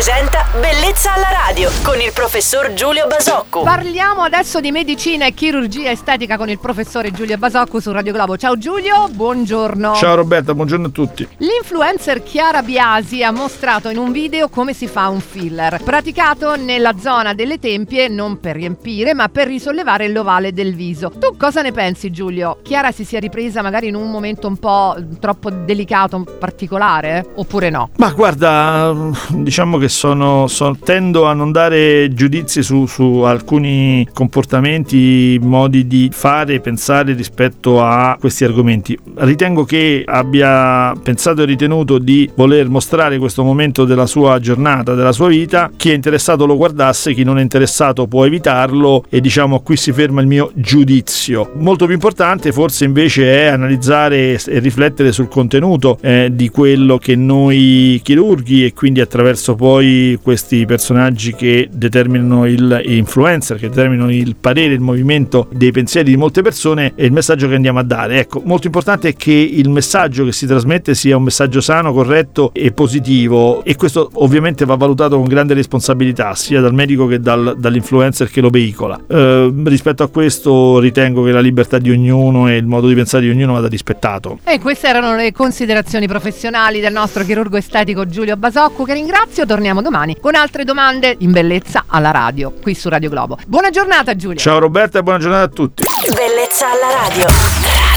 presenta Bellezza alla radio con il professor Giulio Basocco. Parliamo adesso di medicina e chirurgia estetica con il professore Giulio Basocco su Radio Globo. Ciao Giulio, buongiorno. Ciao Roberta, buongiorno a tutti. L'influencer Chiara Biasi ha mostrato in un video come si fa un filler, praticato nella zona delle tempie non per riempire, ma per risollevare l'ovale del viso. Tu cosa ne pensi Giulio? Chiara si sia ripresa magari in un momento un po' troppo delicato, particolare, oppure no? Ma guarda, diciamo che sono, sono tendo a non dare giudizi su, su, alcuni comportamenti, modi di fare e pensare rispetto a questi argomenti. Ritengo che abbia pensato e ritenuto di voler mostrare questo momento della sua giornata, della sua vita. Chi è interessato lo guardasse, chi non è interessato può evitarlo e diciamo qui si ferma il mio giudizio. Molto più importante forse invece è analizzare e riflettere sul contenuto eh, di quello che noi chirurghi e quindi attraverso poi questi personaggi che determinano il influencer, che determinano il parere, il movimento dei pensieri di molte persone e il messaggio che andiamo a dare. Ecco, molto importante è che il messaggio che si trasmette sia un messaggio sano, corretto e positivo e questo ovviamente va valutato con grande responsabilità sia dal medico che dal, dall'influencer che lo veicola. Eh, rispetto a questo ritengo che la libertà di ognuno e il modo di pensare di ognuno vada rispettato. E queste erano le considerazioni professionali del nostro chirurgo estetico Giulio Basocco che ringrazio. Torniamo domani con altre domande in bellezza alla radio, qui su Radio Globo. Buona giornata Giulio. Ciao Roberta e buona giornata a tutti. Bellezza alla radio.